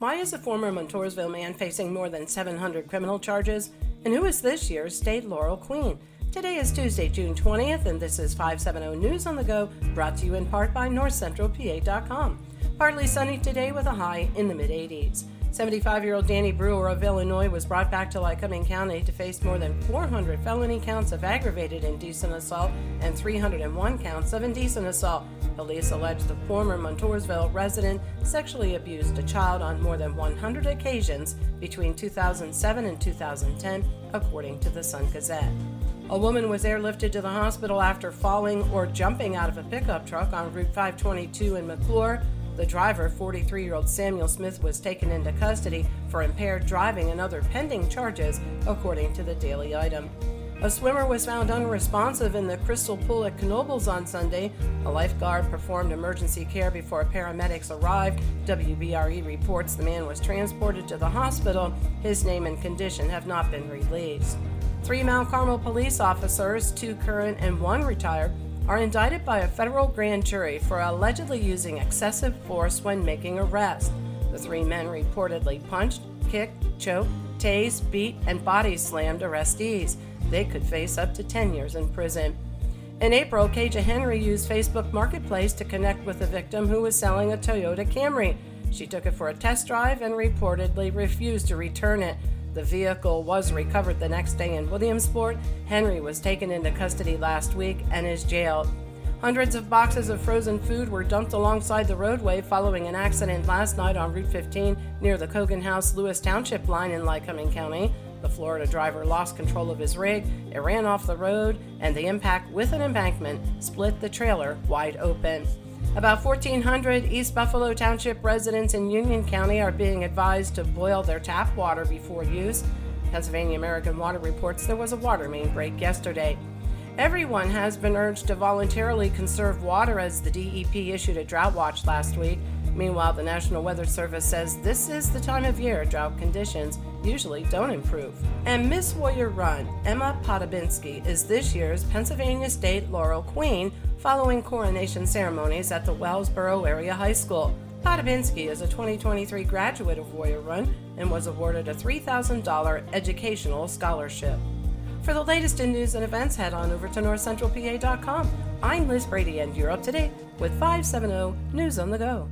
Why is a former Montoursville man facing more than 700 criminal charges? And who is this year's state laurel queen? Today is Tuesday, June 20th, and this is 570 News on the Go, brought to you in part by NorthCentralPA.com. Partly sunny today with a high in the mid 80s. 75 year old Danny Brewer of Illinois was brought back to Lycoming County to face more than 400 felony counts of aggravated indecent assault and 301 counts of indecent assault. Police allege the former Montoursville resident sexually abused a child on more than 100 occasions between 2007 and 2010, according to the Sun Gazette. A woman was airlifted to the hospital after falling or jumping out of a pickup truck on Route 522 in McClure. The driver, 43 year old Samuel Smith, was taken into custody for impaired driving and other pending charges, according to the Daily Item. A swimmer was found unresponsive in the Crystal Pool at Knoebels on Sunday. A lifeguard performed emergency care before paramedics arrived. WBRE reports the man was transported to the hospital. His name and condition have not been released. Three Mount Carmel police officers, two current and one retired, are indicted by a federal grand jury for allegedly using excessive force when making arrests. The three men reportedly punched, kicked, choked, tased, beat, and body slammed arrestees. They could face up to 10 years in prison. In April, Kaja Henry used Facebook Marketplace to connect with a victim who was selling a Toyota Camry. She took it for a test drive and reportedly refused to return it. The vehicle was recovered the next day in Williamsport. Henry was taken into custody last week and is jailed. Hundreds of boxes of frozen food were dumped alongside the roadway following an accident last night on Route 15 near the Cogan House Lewis Township line in Lycoming County. The Florida driver lost control of his rig, it ran off the road, and the impact with an embankment split the trailer wide open. About 1,400 East Buffalo Township residents in Union County are being advised to boil their tap water before use. Pennsylvania American Water reports there was a water main break yesterday. Everyone has been urged to voluntarily conserve water as the DEP issued a drought watch last week. Meanwhile, the National Weather Service says this is the time of year drought conditions usually don't improve. And Miss Warrior Run, Emma Podobinski, is this year's Pennsylvania State Laurel Queen following coronation ceremonies at the Wellsboro Area High School. Podobinski is a 2023 graduate of Warrior Run and was awarded a $3,000 educational scholarship. For the latest in news and events, head on over to northcentralpa.com. I'm Liz Brady, and you're up to date with 570 News on the Go.